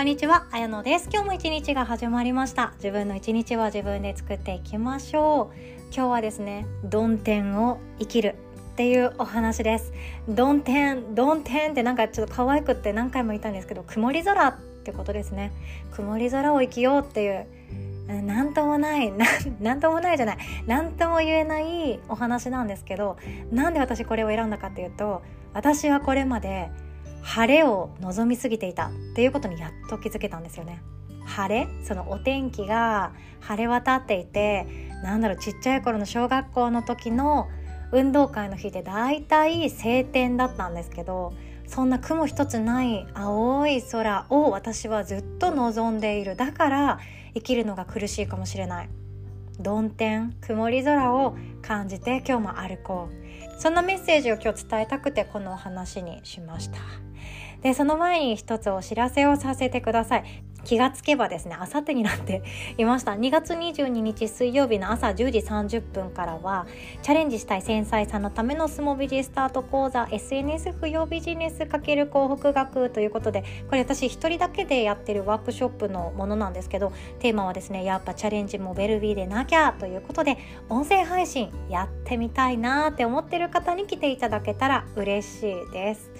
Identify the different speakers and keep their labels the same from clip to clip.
Speaker 1: こんにちは、あやのです。今日も一日が始まりました。自分の一日は自分で作っていきましょう。今日はですね、曇天を生きるっていうお話です。曇天、曇天ってなんかちょっと可愛くって何回も言ったんですけど、曇り空ってことですね。曇り空を生きようっていう。なんともない な、なんともないじゃない、なんとも言えないお話なんですけど、なんで私これを選んだかっていうと、私はこれまで晴れを望みすぎていたっていうことにやっと気づけたんですよね。晴れ？そのお天気が晴れ渡っていてなんだろうちっちゃい頃の小学校の時の運動会の日でだいたい晴天だったんですけどそんな雲一つない青い空を私はずっと望んでいる。だから生きるのが苦しいかもしれない。曇天曇り空を感じて今日も歩こう。そんなメッセージを今日伝えたくてこのお話にしました。でその前に一つお知らせをさせてください気がつけばですね、あさってになっていました。2月22日水曜日の朝10時30分からは、チャレンジしたい繊細さんのためのスモビジスタート講座、SNS 不要ビジネス×広告学ということで、これ私一人だけでやってるワークショップのものなんですけど、テーマはですね、やっぱチャレンジもベルビーでなきゃということで、音声配信やってみたいなって思ってる方に来ていただけたら嬉しいです。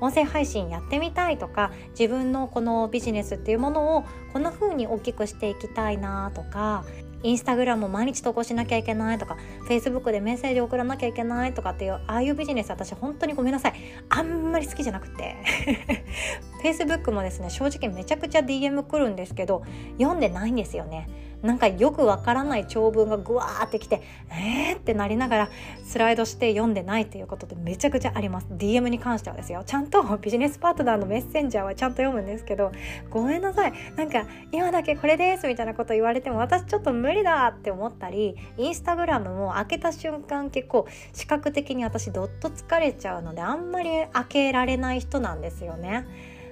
Speaker 1: 音声配信やってみたいとか自分のこのビジネスっていうものをこんな風に大きくしていきたいなとかインスタグラムを毎日投稿しなきゃいけないとかフェイスブックでメッセージ送らなきゃいけないとかっていうああいうビジネス私本当にごめんなさい。あんまり好きじゃなくて。フェイスブックもですね正直めちゃくちゃ DM 来るんですけど読んでないんですよね。なんかよくわからない長文がぐわーってきてえー？ってなりながらスライドして読んでないっていうことでめちゃくちゃあります。DM に関してはですよ。ちゃんと ビジネスパートナーのメッセンジャーはちゃんと読むんですけどごめんなさい。なんか今だけこれですみたいなこと言われても私ちょっと無理だって思ったりインスタグラムも開けた瞬間結構視覚的に私どっと疲れちゃうのであんまり開けられない人なんですよね。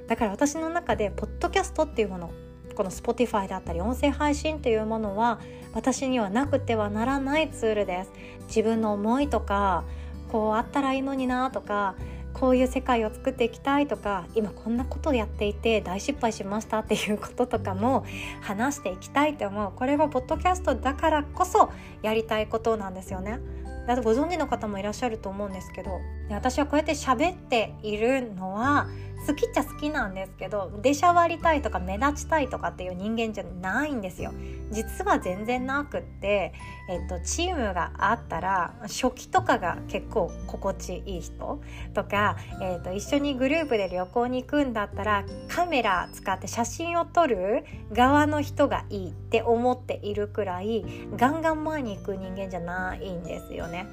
Speaker 1: だから私の中でポッドキャストっていうものこの Spotify だったり音声配信というものは私にはなくてはならないツールです自分の思いとかこうあったらいいのになとかこういう世界を作っていきたいとか今こんなことをやっていて大失敗しましたっていうこととかも話していきたいって思うこれはポッドキャストだからこそやりたいことなんですよね。あとご存知の方もいらっしゃると思うんですけど私はこうやって喋っているのは好きっちゃ好きなんですけど出しゃばりたいとか目立ちたいとかっていう人間じゃないんですよ実は全然なくって、えっと、チームがあったら初期とかが結構心地いい人とか、えっと、一緒にグループで旅行に行くんだったらカメラ使って写真を撮る側の人がいいって思っているくらいガンガン前に行く人間じゃないんですよね。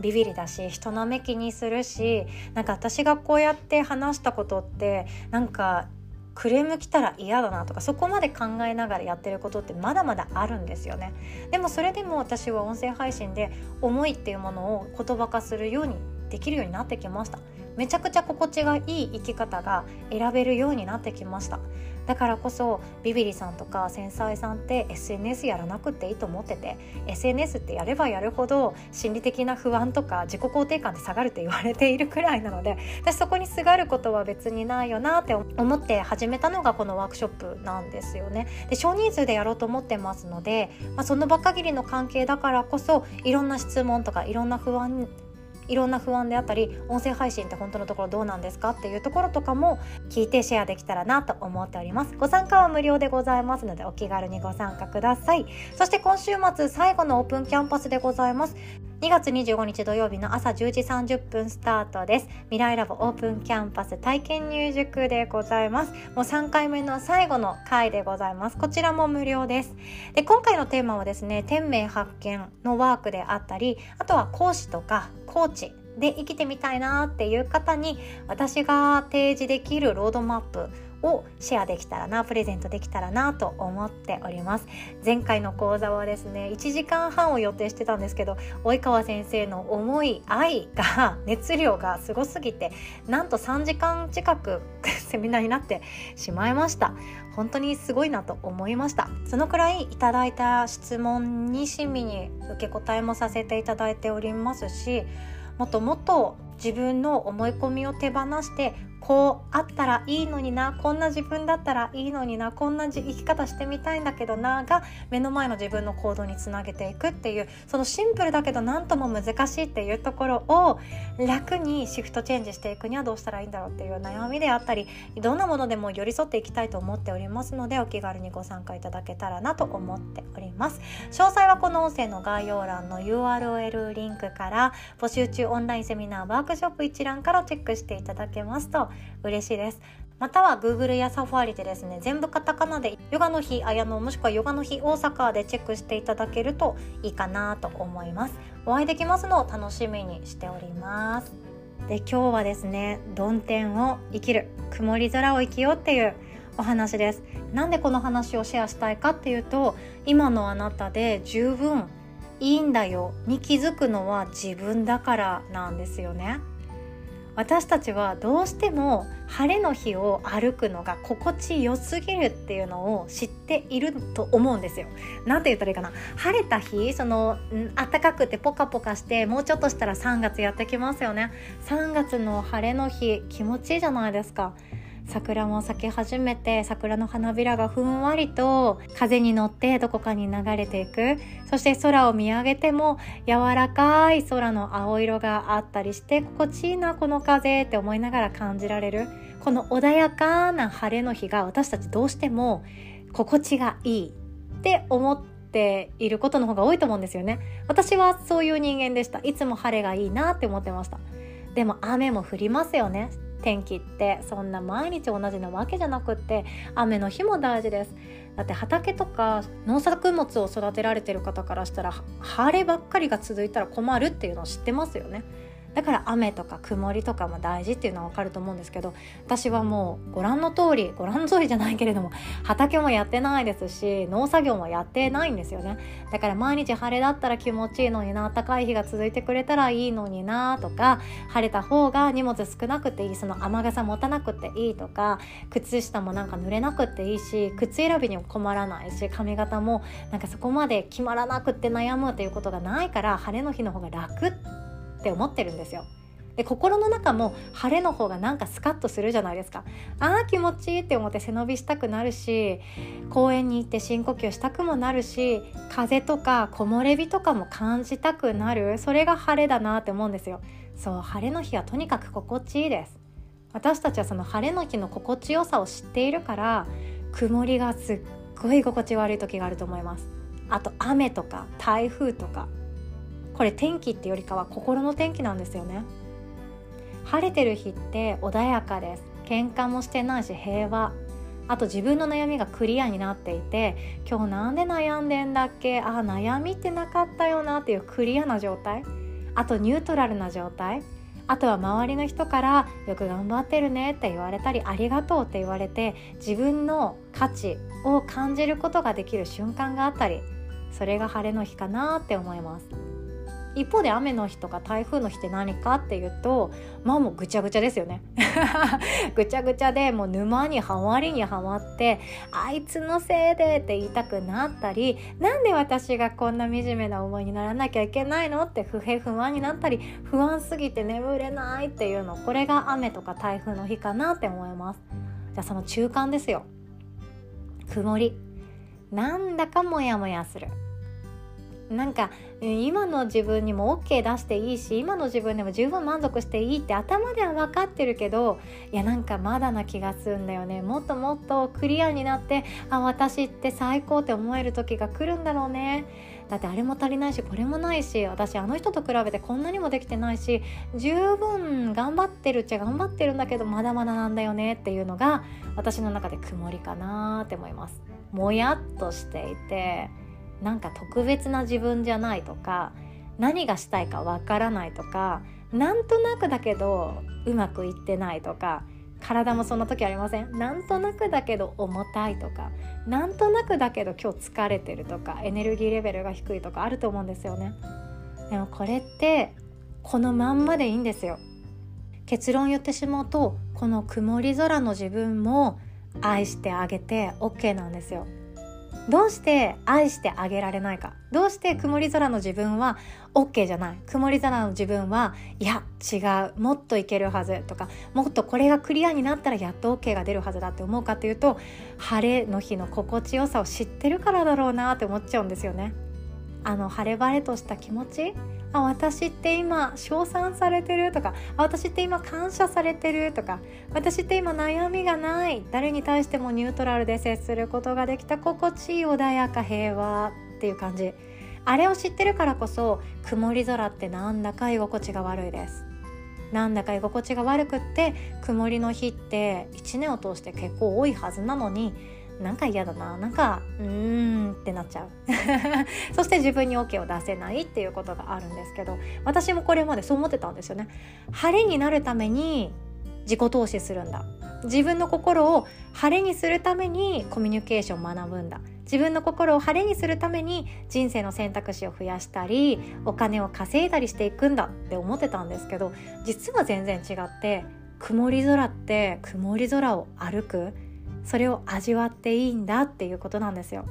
Speaker 1: ビビりだし人の目気にするしなんか私がこうやって話したことってなんかクレーム来たら嫌だなとかそこまで考えながらやってることってまだまだあるんですよね。でもそれでも私は音声配信で思いっていうものを言葉化するようにできるようになってきました。めちゃくちゃ心地がいい生き方が選べるようになってきました。だからこそビビリさんとか繊細さんって SNS やらなくていいと思ってて SNS ってやればやるほど心理的な不安とか自己肯定感って下がるって言われているくらいなので私そこにすがることは別にないよなって思って始めたのがこのワークショップなんですよね。で少人数でやろうと思ってますので、まあ、その場限りの関係だからこそいろんな質問とかいろんな不安いろんな不安であったり音声配信って本当のところどうなんですかっていうところとかも聞いてシェアできたらなと思っております。ご参加は無料でございますのでお気軽にご参加ください。そして今週末最後のオープンキャンパスでございます。2月25日土曜日の朝10時30分スタートです。未来ラボオープンキャンパス体験入塾でございます。もう3回目の最後の回でございます。こちらも無料です。で今回のテーマはですね天命発見のワークであったりあとは講師とかコーチで生きてみたいなっていう方に私が提示できるロードマップをシェアできたらなプレゼントできたらなと思っております。前回の講座はですね1時間半を予定してたんですけど及川先生の思い愛が 熱量がすごすぎてなんと3時間近く セミナーになってしまいました。本当にすごいなと思いました。そのくらいいただいた質問に親身に受け答えもさせていただいておりますしもっともっと自分の思い込みを手放してこうあったらいいのになこんな自分だったらいいのになこんな生き方してみたいんだけどなが目の前の自分の行動につなげていくっていうそのシンプルだけど何とも難しいっていうところを楽にシフトチェンジしていくにはどうしたらいいんだろうっていう悩みであったりどんなものでも寄り添っていきたいと思っておりますのでお気軽にご参加いただけたらなと思っております。詳細はこの音声の概要欄の URL リンクから募集中オンラインセミナーワークショップ一覧からチェックしていただけますと嬉しいです。または Google やサファリでですね全部カタカナでヨガの日綾野もしくはヨガの日大阪でチェックしていただけるといいかなと思います。お会いできますのを楽しみにしております。で今日はですね曇天を生きる曇り空を生きようっていうお話です。なんでこの話をシェアしたいかっていうと今のあなたで十分いいんだよに気づくのは自分だからなんですよね。私たちはどうしても晴れの日を歩くのが心地よすぎるっていうのを知っていると思うんですよ。なんて言ったらいいかな晴れた日その暖かくてポカポカしてもうちょっとしたら3月やってきますよね。3月の晴れの日気持ちいいじゃないですか。桜も咲き始めて桜の花びらがふんわりと風に乗ってどこかに流れていく。そして空を見上げても柔らかい空の青色があったりして心地いいなこの風って思いながら感じられる。この穏やかな晴れの日が私たちどうしても心地がいいって思っていることの方が多いと思うんですよね。私はそういう人間でした。いつも晴れがいいなって思ってました。でも雨も降りますよね。天気ってそんな毎日同じなわけじゃなくって雨の日も大事です。だって畑とか農作物を育てられてる方からしたら晴ればっかりが続いたら困るっていうのを知ってますよね。だから雨とか曇りとかも大事っていうのは分かると思うんですけど私はもうご覧の通りご覧通りじゃないけれども 畑もやってないですし農作業もやってないんですよね。だから毎日晴れだったら気持ちいいのにな暖かい日が続いてくれたらいいのになとか晴れた方が荷物少なくていいその雨傘持たなくていいとか靴下もなんか濡れなくていいし靴選びにも困らないし髪型もなんかそこまで決まらなくって悩むっていうことがないから晴れの日の方が楽ってって思ってるんですよ。で心の中も晴れの方がなんかスカッとするじゃないですか。あー気持ちいいって思って背伸びしたくなるし公園に行って深呼吸したくもなるし風とか木漏れ日とかも感じたくなる。それが晴れだなって思うんですよ。そう晴れの日はとにかく心地いいです。私たちはその晴れの日の心地よさを知っているから曇りがすっごい心地悪い時があると思います。あと雨とか台風とかこれ天気ってよりかは心の天気なんですよね。晴れてる日って穏やかです。喧嘩もしてないし平和。あと自分の悩みがクリアになっていて今日なんで悩んでんだっけ？あ悩みってなかったよなっていうクリアな状態。あとニュートラルな状態。あとは周りの人からよく頑張ってるねって言われたりありがとうって言われて自分の価値を感じることができる瞬間があったりそれが晴れの日かなって思います。一方で雨の日とか台風の日って何かっていうとまあもうぐちゃぐちゃですよね。ぐちゃぐちゃでもう沼にはまりにはまってあいつのせいでって言いたくなったりなんで私がこんな惨めな思いにならなきゃいけないのって不平不安になったり不安すぎて眠れないっていうのこれが雨とか台風の日かなって思います。じゃあその中間ですよ。曇り。なんだかモヤモヤする。なんか今の自分にも OK 出していいし今の自分でも十分満足していいって頭では分かってるけどいやなんかまだな気がするんだよね。もっともっとクリアになってあ私って最高って思える時が来るんだろうね。だってあれも足りないしこれもないし私あの人と比べてこんなにもできてないし十分頑張ってるっちゃ頑張ってるんだけどまだまだなんだよね。っていうのが私の中で曇りかなって思います。もやっとしていて。なんか特別な自分じゃないとか何がしたいかわからないとかなんとなくだけどうまくいってないとか体もそんな時ありません？なんとなくだけど重たいとかなんとなくだけど今日疲れてるとかエネルギーレベルが低いとかあると思うんですよね。でもこれってこのまんまでいいんですよ。結論言ってしまうとこの曇り空の自分も愛してあげて OK なんですよ。どうして愛してあげられないか？どうして曇り空の自分は OK じゃない？曇り空の自分はいや違うもっといけるはずとかもっとこれがクリアになったらやっと OK が出るはずだって思うかというと晴れの日の心地よさを知ってるからだろうなって思っちゃうんですよね。あの晴れ晴れとした気持ちあ私って今称賛されてる？とか私って今感謝されてる？とか私って今悩みがない誰に対してもニュートラルで接することができた心地いい穏やか平和っていう感じ。あれを知ってるからこそ曇り空ってなんだか居心地が悪いです。なんだか居心地が悪くって曇りの日って1年を通して結構多いはずなのになんか嫌だな。なんかうーんってなっちゃう。そして自分に OK を出せないっていうことがあるんですけど私もこれまでそう思ってたんですよね。晴れになるために自己投資するんだ。自分の心を晴れにするためにコミュニケーションを学ぶんだ。自分の心を晴れにするために人生の選択肢を増やしたりお金を稼いだりしていくんだって思ってたんですけど実は全然違って曇り空って曇り空を歩くそれを味わっていいんだっていうことなんですよ。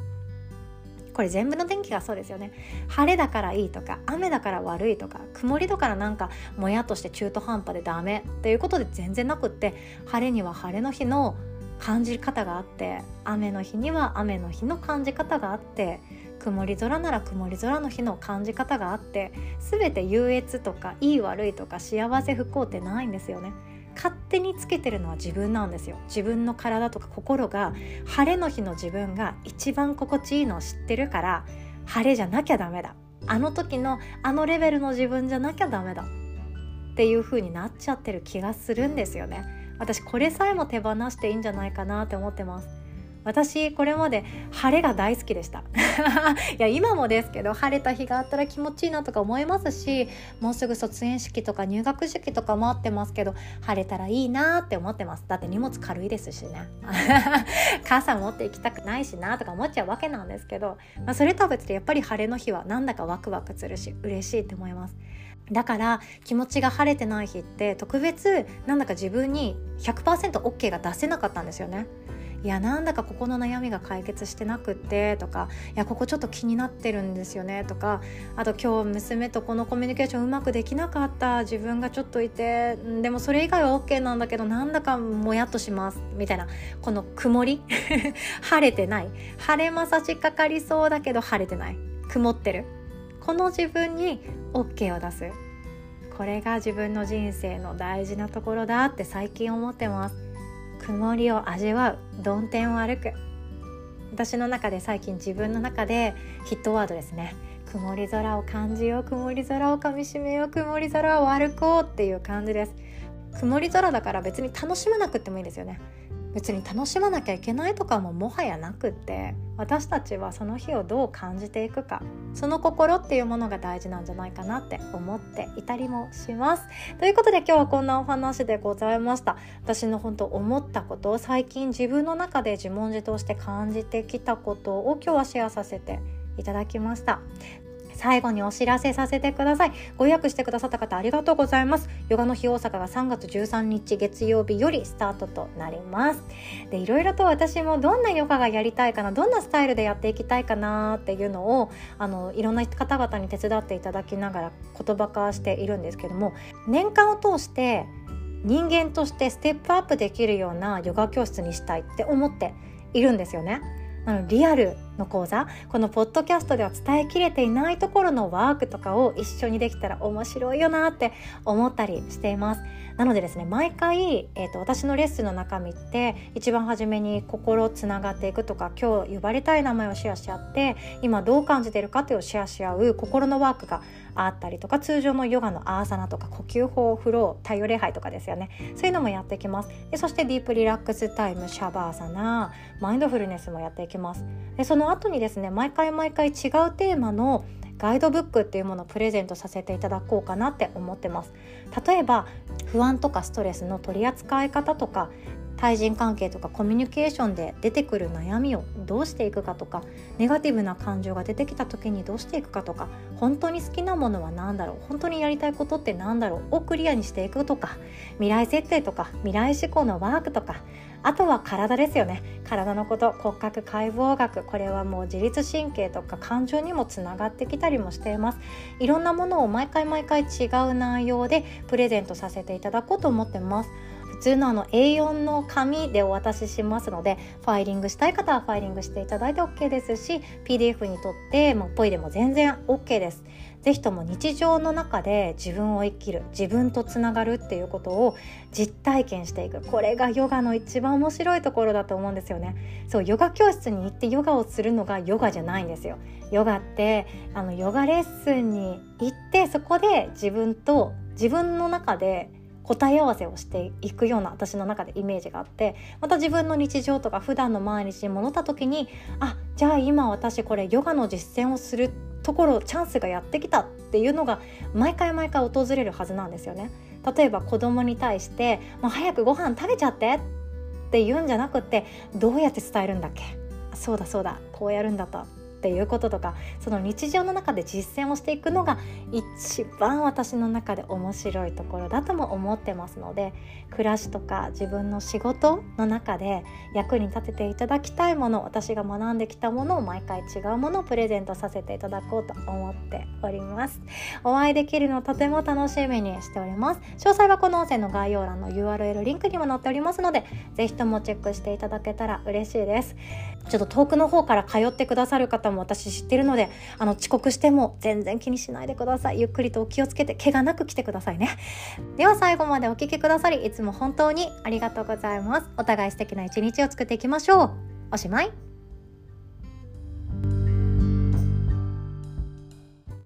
Speaker 1: これ全部の天気がそうですよね晴れだからいいとか雨だから悪いとか曇りだからなんかもやっとして中途半端でダメっていうことで全然なくって晴れには晴れの日の感じ方があって雨の日には雨の日の感じ方があって曇り空なら曇り空の日の感じ方があって全て優越とかいい悪いとか幸せ不幸ってないんですよね。勝手につけてるのは自分なんですよ。自分の体とか心が晴れの日の自分が一番心地いいのを知ってるから晴れじゃなきゃダメだ。あの時のあのレベルの自分じゃなきゃダメだ。っていう風になっちゃってる気がするんですよね。私これさえも手放していいんじゃないかなって思ってます。私これまで晴れが大好きでした。いや今もですけど晴れた日があったら気持ちいいなとか思いますしもうすぐ卒園式とか入学式とか待ってますけど晴れたらいいなって思ってます。だって荷物軽いですしね。傘持って行きたくないしなとか思っちゃうわけなんですけど、まあ、それとは別でやっぱり晴れの日はなんだかワクワクするし嬉しいって思います。だから気持ちが晴れてない日って特別なんだか自分に 100%OK が出せなかったんですよね。いやなんだかここの悩みが解決してなくってとかいやここちょっと気になってるんですよねとかあと今日娘とこのコミュニケーションうまくできなかった自分がちょっといてでもそれ以外は OK なんだけどなんだかもやっとしますみたいなこの曇り？晴れてない。晴れ間差しかかりそうだけど晴れてない。曇ってる。この自分に OK を出す。これが自分の人生の大事なところだって最近思ってます。曇りを味わう曇天を歩く。私の中で最近自分の中でヒットワードですね。曇り空を感じよう曇り空をかみしめよう曇り空を歩こうっていう感じです。曇り空だから別に楽しまなくてもいいですよね。別に楽しまなきゃいけないとかももはやなくって私たちはその日をどう感じていくかその心っていうものが大事なんじゃないかなって思っていたりもします。ということで今日はこんなお話でございました。私の本当思ったことを最近自分の中で自問自答して感じてきたことを今日はシェアさせていただきました。最後にお知らせさせてください。ご予約してくださった方ありがとうございます。ヨガの日大阪が3月13日月曜日よりスタートとなります。でいろいろと私もどんなヨガがやりたいかなどんなスタイルでやっていきたいかなっていうのをあのいろんな方々に手伝っていただきながら言葉化しているんですけども年間を通して人間としてステップアップできるようなヨガ教室にしたいって思っているんですよね。あのリアルの講座このポッドキャストでは伝えきれていないところのワークとかを一緒にできたら面白いよなって思ったりしています。なのでですね毎回、えーと、私のレッスンの中身って一番初めに心つながっていくとか今日呼ばれたい名前をシェアし合って今どう感じてるかっていうをシェアし合う心のワークがあったりとか通常のヨガのアーサナとか呼吸法フロー太陽礼拝とかですよね。そういうのもやっていきます。でそしてディープリラックスタイムシャバーサナマインドフルネスもやっていきます。でそのの後にですね毎回毎回違うテーマのガイドブックっていうものをプレゼントさせていただこうかなって思ってます。例えば不安とかストレスの取り扱い方とか対人関係とかコミュニケーションで出てくる悩みをどうしていくかとかネガティブな感情が出てきた時にどうしていくかとか本当に好きなものは何だろう本当にやりたいことって何だろうをクリアにしていくとか未来設定とか未来志向のワークとかあとは体ですよね。体のこと骨格解剖学これはもう自律神経とか感情にもつながってきたりもしています。いろんなものを毎回毎回違う内容でプレゼントさせていただこうと思ってます。通のあの A4 の紙でお渡ししますのでファイリングしたい方はファイリングしていただいて OK ですし PDF にとってもうポイでも全然 OK です。ぜひとも日常の中で自分を生きる自分とつながるっていうことを実体験していく。これがヨガの一番面白いところだと思うんですよね。そうヨガ教室に行ってヨガをするのがヨガじゃないんですよ。ヨガってあのヨガレッスンに行ってそこで自分と自分の中で答え合わせをしていくような私の中でイメージがあってまた自分の日常とか普段の毎日に戻った時にあじゃあ今私これヨガの実践をするところチャンスがやってきたっていうのが毎回毎回訪れるはずなんですよね。例えば子供に対して「もう早くご飯食べちゃって」って言うんじゃなくてどうやって伝えるんだっけ？そうだそうだこうやるんだとっていうこととかその日常の中で実践をしていくのが一番私の中で面白いところだとも思ってますので暮らしとか自分の仕事の中で役に立てていただきたいもの私が学んできたものを毎回違うものをプレゼントさせていただこうと思っております。お会いできるのとても楽しみにしております。詳細はこの音声の概要欄の URL リンクにも載っておりますのでぜひともチェックしていただけたら嬉しいです。ちょっと遠くの方から通ってくださる方も私知ってるのであの遅刻しても全然気にしないでください。ゆっくりとお気をつけて怪我なく来てくださいね。では最後までお聴きくださりいつも本当にありがとうございます。お互い素敵な一日を作っていきましょう。おしまい。